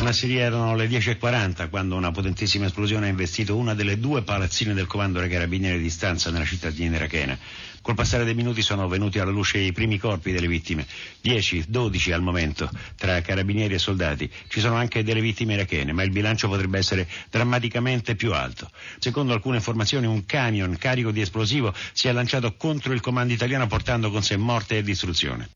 A Nassiriya erano le 10.40 quando una potentissima esplosione ha investito una delle due palazzine del comando dei carabinieri di stanza nella cittadina irachena. Col passare dei minuti sono venuti alla luce i primi corpi delle vittime, 10, 12 al momento, tra carabinieri e soldati. Ci sono anche delle vittime irachene, ma il bilancio potrebbe essere drammaticamente più alto. Secondo alcune informazioni un camion carico di esplosivo si è lanciato contro il comando italiano portando con sé morte e distruzione.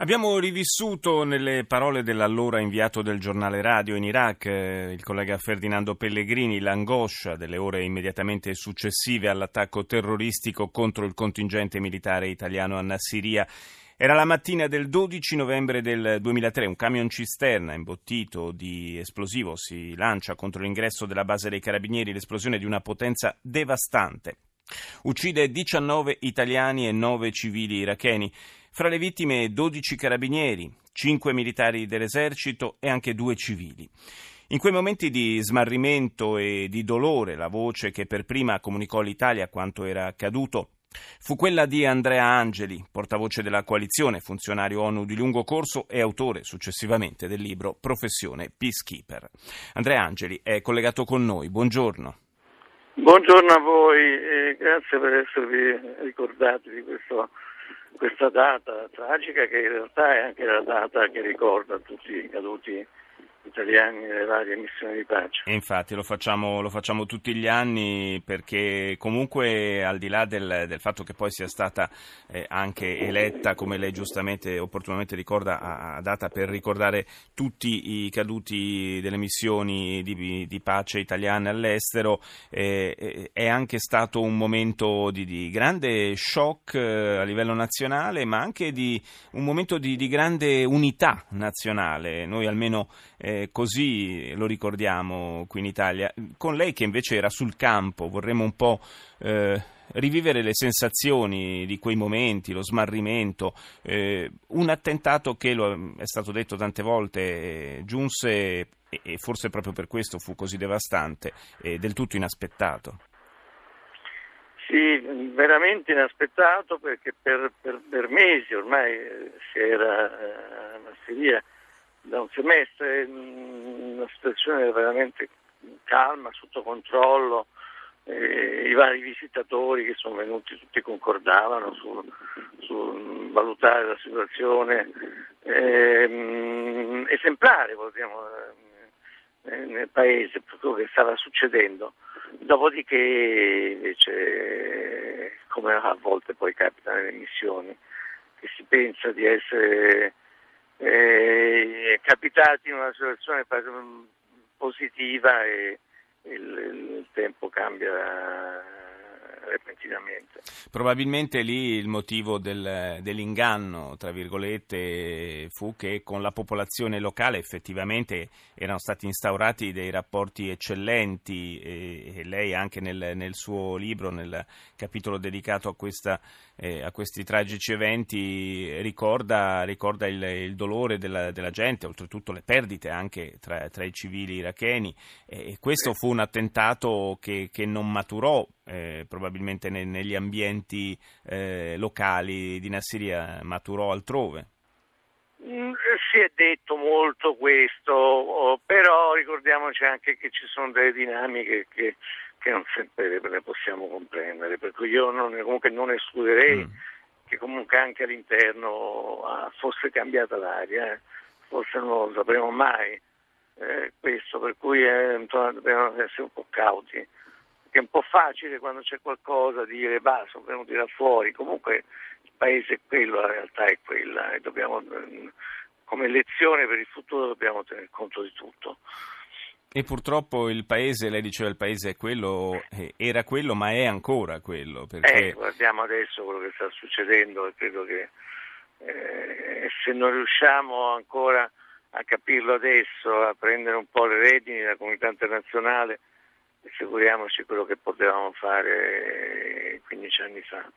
Abbiamo rivissuto nelle parole dell'allora inviato del giornale radio in Iraq, eh, il collega Ferdinando Pellegrini, l'angoscia delle ore immediatamente successive all'attacco terroristico contro il contingente militare italiano a Nassiria. Era la mattina del 12 novembre del 2003, un camion cisterna imbottito di esplosivo si lancia contro l'ingresso della base dei carabinieri, l'esplosione di una potenza devastante. Uccide 19 italiani e 9 civili iracheni. Fra le vittime 12 carabinieri, 5 militari dell'esercito e anche 2 civili. In quei momenti di smarrimento e di dolore, la voce che per prima comunicò all'Italia quanto era accaduto fu quella di Andrea Angeli, portavoce della coalizione, funzionario ONU di lungo corso e autore successivamente del libro Professione Peacekeeper. Andrea Angeli è collegato con noi. Buongiorno. Buongiorno a voi e grazie per esservi ricordati di questo questa data tragica che in realtà è anche la data che ricorda tutti i caduti italiani nelle varie missioni di pace. E infatti lo facciamo, lo facciamo, tutti gli anni perché comunque al di là del, del fatto che poi sia stata eh, anche eletta, come lei giustamente opportunamente ricorda, a, a, data per ricordare tutti i caduti delle missioni di, di pace italiane all'estero, eh, è anche stato un momento di, di grande shock eh, a livello nazionale, ma anche di un momento di, di grande unità nazionale. Noi almeno eh, così lo ricordiamo qui in Italia. Con lei che invece era sul campo, vorremmo un po' eh, rivivere le sensazioni di quei momenti, lo smarrimento, eh, un attentato che, lo è stato detto tante volte, eh, giunse e, forse proprio per questo fu così devastante, e del tutto inaspettato. Sì, veramente inaspettato perché per, per, per mesi ormai eh, si era eh, a Marsiglia da un semestre, una situazione veramente calma, sotto controllo, eh, i vari visitatori che sono venuti tutti concordavano su, su valutare la situazione eh, esemplare eh, nel paese per quello che stava succedendo. Dopodiché invece, come a volte poi capita nelle missioni, che si pensa di essere eh, capitati in una situazione positiva e il, il tempo cambia repentinamente. Probabilmente lì il motivo del, dell'inganno, tra virgolette, fu che con la popolazione locale effettivamente erano stati instaurati dei rapporti eccellenti e, e lei anche nel, nel, suo libro, nel capitolo dedicato a, questa, eh, a questi tragici eventi, ricorda, ricorda il, il, dolore della, della, gente, oltretutto le perdite anche tra, tra i civili iracheni e questo fu un attentato che, che non maturò eh, probabilmente ne, negli ambienti eh, locali di Nassiria, maturò altrove. Mm, si è detto molto questo, oh, però ricordiamoci anche che ci sono delle dinamiche che, che non sempre le possiamo comprendere, per cui io non, comunque non escluderei mm. che comunque anche all'interno ah, fosse cambiata l'aria, eh. forse non lo sapremo mai eh, questo, per cui eh, dobbiamo essere un po' cauti che è un po' facile quando c'è qualcosa dire sono venuti da fuori, comunque il paese è quello, la realtà è quella e dobbiamo, come lezione per il futuro dobbiamo tener conto di tutto. E purtroppo il paese, lei diceva il paese è quello, eh, era quello ma è ancora quello. Perché... Eh, guardiamo adesso quello che sta succedendo e credo che eh, se non riusciamo ancora a capirlo adesso, a prendere un po' le redini della comunità internazionale, figuriamoci quello che potevamo fare 15 anni fa.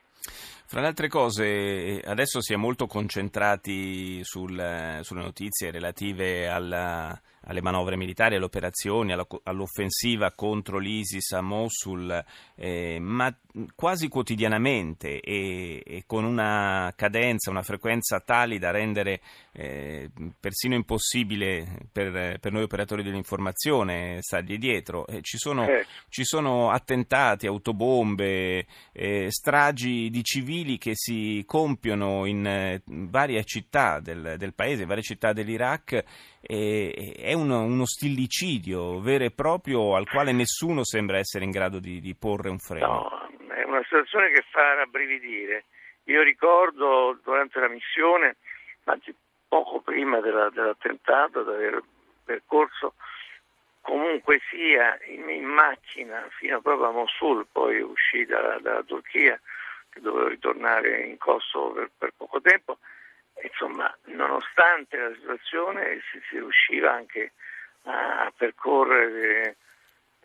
Fra le altre cose, adesso si è molto concentrati sul, sulle notizie relative alla, alle manovre militari, alle operazioni, all'offensiva contro l'ISIS a Mosul, eh, ma quasi quotidianamente e, e, con una cadenza, una frequenza tali da rendere eh, persino impossibile per, per, noi operatori dell'informazione stargli dietro. Eh, ci, sono, eh. ci, sono, attentati, autobombe, eh, stragi di civili che si compiono in eh, varie città del, del, paese, varie città dell'Iraq. È uno, uno, stillicidio vero e proprio al quale nessuno sembra essere in grado di, di porre un freno. No, è una situazione che fa rabbrividire. Io ricordo durante la missione, anzi poco prima della, dell'attentato, di aver percorso comunque sia in, in, macchina fino proprio a Mosul, poi uscì dalla, dalla Turchia, che dovevo ritornare in Kosovo per, per poco tempo. Insomma, nonostante la situazione si, si riusciva anche a, percorrere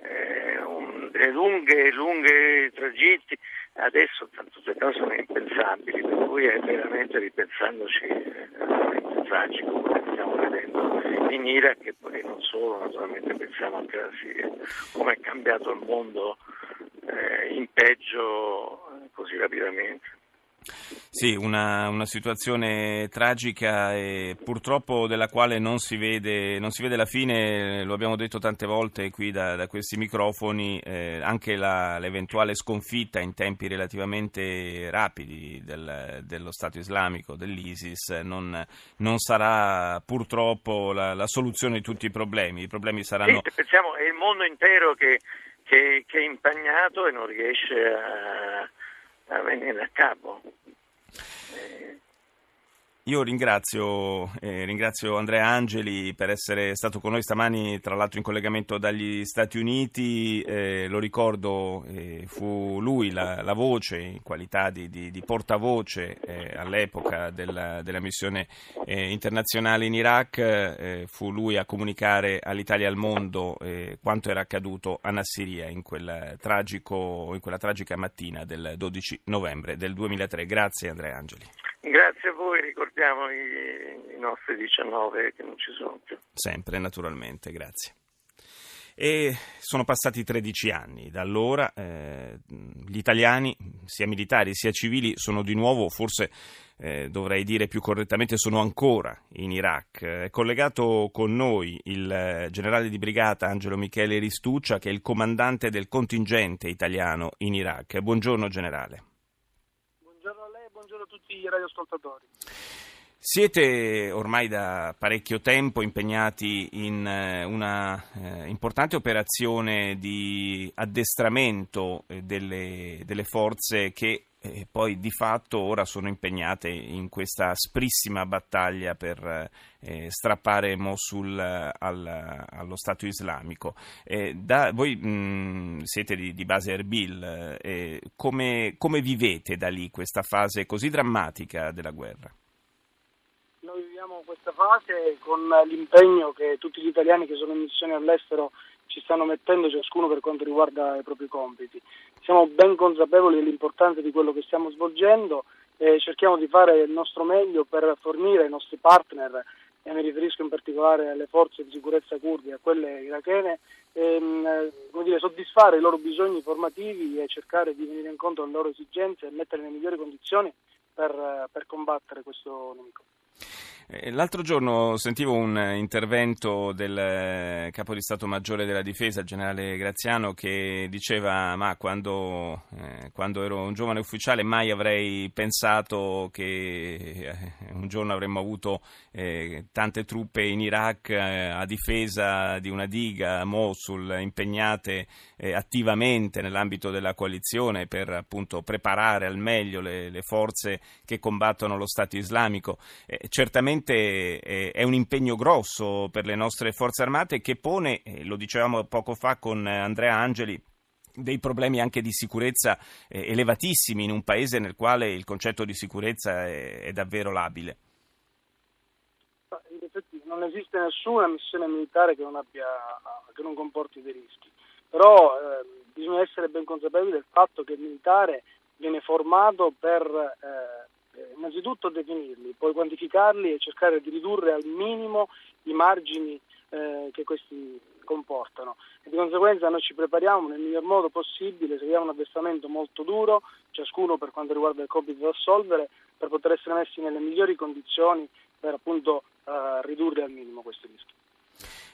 eh, un, delle lunghe, lunghe tragitti, adesso tante cose sono impensabili, per cui è veramente ripensandoci eh, veramente tragico che stiamo vedendo in Iraq e poi non solo, naturalmente pensiamo anche alla Siria, come è cambiato il mondo eh, in peggio eh, così rapidamente. Sì, una, una, situazione tragica e purtroppo della quale non si, vede, non si vede la fine, lo abbiamo detto tante volte qui da, da questi microfoni, eh, anche la, l'eventuale sconfitta in tempi relativamente rapidi del, dello Stato islamico, dell'ISIS, non, non sarà purtroppo la, la, soluzione di tutti i problemi. I problemi saranno... Sì, pensiamo, è il mondo intero che, che, che è impagnato e non riesce a a venire a capo. Io ringrazio, eh, ringrazio, Andrea Angeli per essere stato con noi stamani, tra l'altro in collegamento dagli Stati Uniti. Eh, lo ricordo, eh, fu lui la, la, voce, in qualità di, di, di portavoce eh, all'epoca della, della missione eh, internazionale in Iraq. Eh, fu lui a comunicare all'Italia e al mondo quanto era accaduto a Nassiria in, quel tragico, in quella tragica mattina del 12 novembre del 2003. Grazie Andrea Angeli. Grazie a voi, ricordiamo i, i nostri 19 che non ci sono più. Sempre, naturalmente, grazie. E sono passati 13 anni da allora, eh, gli italiani, sia militari sia civili, sono di nuovo, forse eh, dovrei dire più correttamente, sono ancora in Iraq. È collegato con noi il eh, generale di brigata Angelo Michele Ristuccia, che è il comandante del contingente italiano in Iraq. Buongiorno generale tutti i radioascoltatori. Siete ormai da parecchio tempo impegnati in eh, una eh, importante operazione di addestramento eh, delle, delle forze che e poi di fatto ora sono impegnate in questa asprissima battaglia per eh, strappare Mosul al, allo Stato islamico. Eh, da, voi mh, siete di, di, base Erbil, eh, come, come vivete da lì questa fase così drammatica della guerra? Noi viviamo questa fase con l'impegno che tutti gli italiani che sono in missione all'estero ci stanno mettendo ciascuno per quanto riguarda i propri compiti. Siamo ben consapevoli dell'importanza di quello che stiamo svolgendo e cerchiamo di fare il nostro meglio per fornire ai nostri partner, e mi riferisco in particolare alle forze di sicurezza kurde e a quelle irachene, ehm, dire, soddisfare i loro bisogni formativi e cercare di venire incontro alle loro esigenze e mettere nelle migliori condizioni per, per combattere questo nemico. Eh, l'altro giorno sentivo un intervento del eh, capo di Stato Maggiore della Difesa, il generale Graziano, che diceva ma quando, eh, quando ero un giovane ufficiale mai avrei pensato che eh, un giorno avremmo avuto eh, tante truppe in Iraq eh, a difesa di una diga Mosul, impegnate attivamente nell'ambito della coalizione per appunto preparare al meglio le, le forze che combattono lo Stato islamico. certamente sicuramente eh, è un impegno grosso per le nostre forze armate che pone, eh, lo dicevamo poco fa con Andrea Angeli, dei problemi anche di sicurezza eh, elevatissimi in un paese nel quale il concetto di sicurezza è, davvero labile. In effetti non esiste nessuna missione militare che non, abbia, che non comporti dei rischi. però eh, bisogna essere ben consapevoli del fatto che il militare viene formato per eh, eh, innanzitutto definirli, poi quantificarli e cercare di ridurre al minimo i margini eh, che questi comportano e di conseguenza noi ci prepariamo nel miglior modo possibile, seguiamo un addestramento molto duro, ciascuno per quanto riguarda il compito da assolvere, per poter essere messi nelle migliori condizioni per appunto eh, ridurre al minimo questi rischi.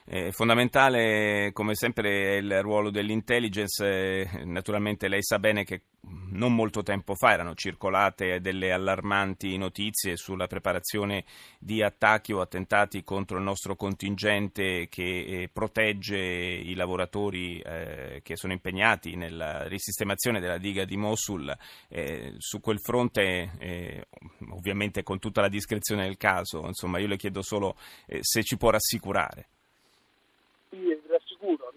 Eh, fondamentale, come sempre, è il ruolo dell'intelligence. Eh, naturalmente lei sa bene che non molto tempo fa erano circolate delle allarmanti notizie sulla preparazione di attacchi o attentati contro il nostro contingente che eh, protegge i lavoratori eh, che sono impegnati nella risistemazione della diga di Mosul. Eh, su quel fronte, ovviamente con tutta la discrezione del caso, insomma, io le chiedo solo se ci può rassicurare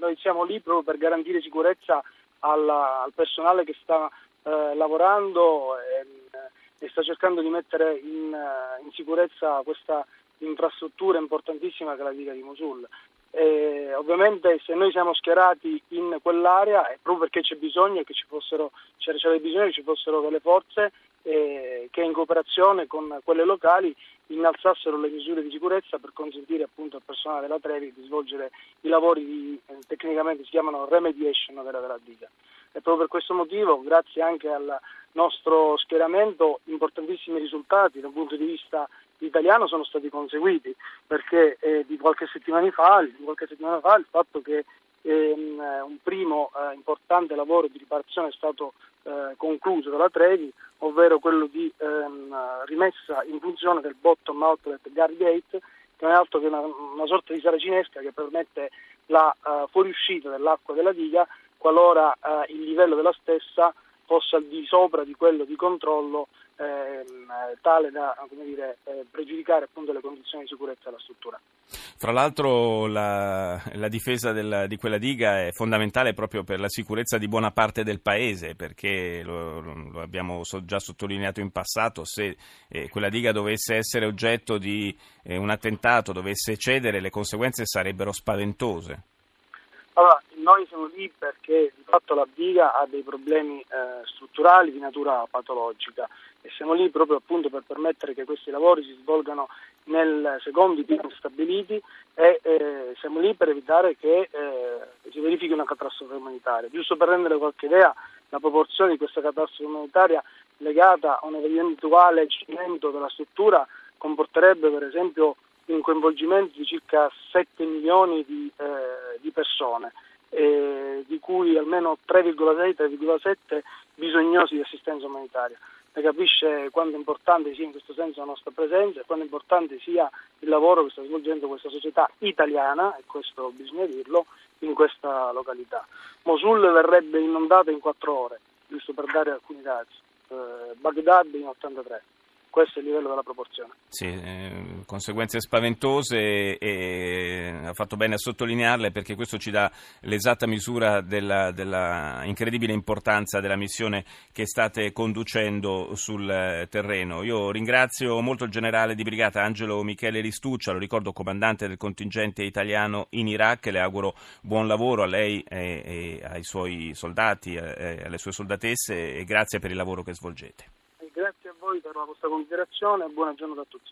noi siamo lì proprio per garantire sicurezza al, al personale che sta eh, lavorando e, e, sta cercando di mettere in, eh, in, sicurezza questa infrastruttura importantissima che è la diga di Mosul. E, ovviamente se noi siamo schierati in quell'area è proprio perché c'è bisogno che ci fossero, c'era bisogno che ci fossero delle forze eh, che in cooperazione con quelle locali innalzassero le misure di sicurezza per consentire appunto al personale della Trevi di svolgere i lavori di, eh, tecnicamente si chiamano remediation della, della diga. E proprio per questo motivo, grazie anche al nostro schieramento, importantissimi risultati dal punto di vista italiano sono stati conseguiti, perché eh, di, qualche fa, di, qualche settimana fa, il fatto che ehm, un primo eh, importante lavoro di riparazione è stato eh, concluso dalla Trevi, ovvero quello di ehm, rimessa in funzione del bottom outlet guard gate, che non è altro che una, una sorta di saracinesca che permette la uh, fuoriuscita dell'acqua della diga qualora uh, il livello della stessa fosse al di sopra di quello di controllo ehm, tale da dire, eh, pregiudicare appunto, le condizioni di sicurezza della struttura. Fra l'altro la, la difesa del, di quella diga è fondamentale proprio per la sicurezza di buona parte del paese, perché lo, lo abbiamo so, già sottolineato in passato, se eh, quella diga dovesse essere oggetto di eh, un attentato, dovesse cedere, le conseguenze sarebbero spaventose. Allora, noi siamo lì perché di fatto la diga ha dei problemi eh, strutturali di natura patologica e siamo lì proprio appunto per permettere che questi lavori si svolgano nel, secondo i piani stabiliti e eh, siamo lì per evitare che eh, si verifichi una catastrofe umanitaria. Giusto per rendere qualche idea, la proporzione di questa catastrofe umanitaria legata a un eventuale cedimento della struttura comporterebbe per esempio un coinvolgimento di circa 7 milioni di, eh, di persone, eh, di cui almeno 3,6-3,7 bisognosi di assistenza umanitaria. Ne capisce quanto importante sia in questo senso la nostra presenza e quanto importante sia il lavoro che sta svolgendo questa società italiana, e questo bisogna dirlo, in questa località. Mosul verrebbe inondata in 4 ore, giusto per dare alcuni dati, eh, Baghdad in 83 questo è il livello della proporzione. Sì, eh, conseguenze spaventose e ha fatto bene a sottolinearle perché questo ci dà l'esatta misura della, della, incredibile importanza della missione che state conducendo sul terreno. Io ringrazio molto il generale di brigata Angelo Michele Ristuccia, lo ricordo comandante del contingente italiano in Iraq, le auguro buon lavoro a lei e, e ai suoi soldati, e alle sue soldatesse e grazie per il lavoro che svolgete voi per la vostra considerazione e buona giornata a tutti.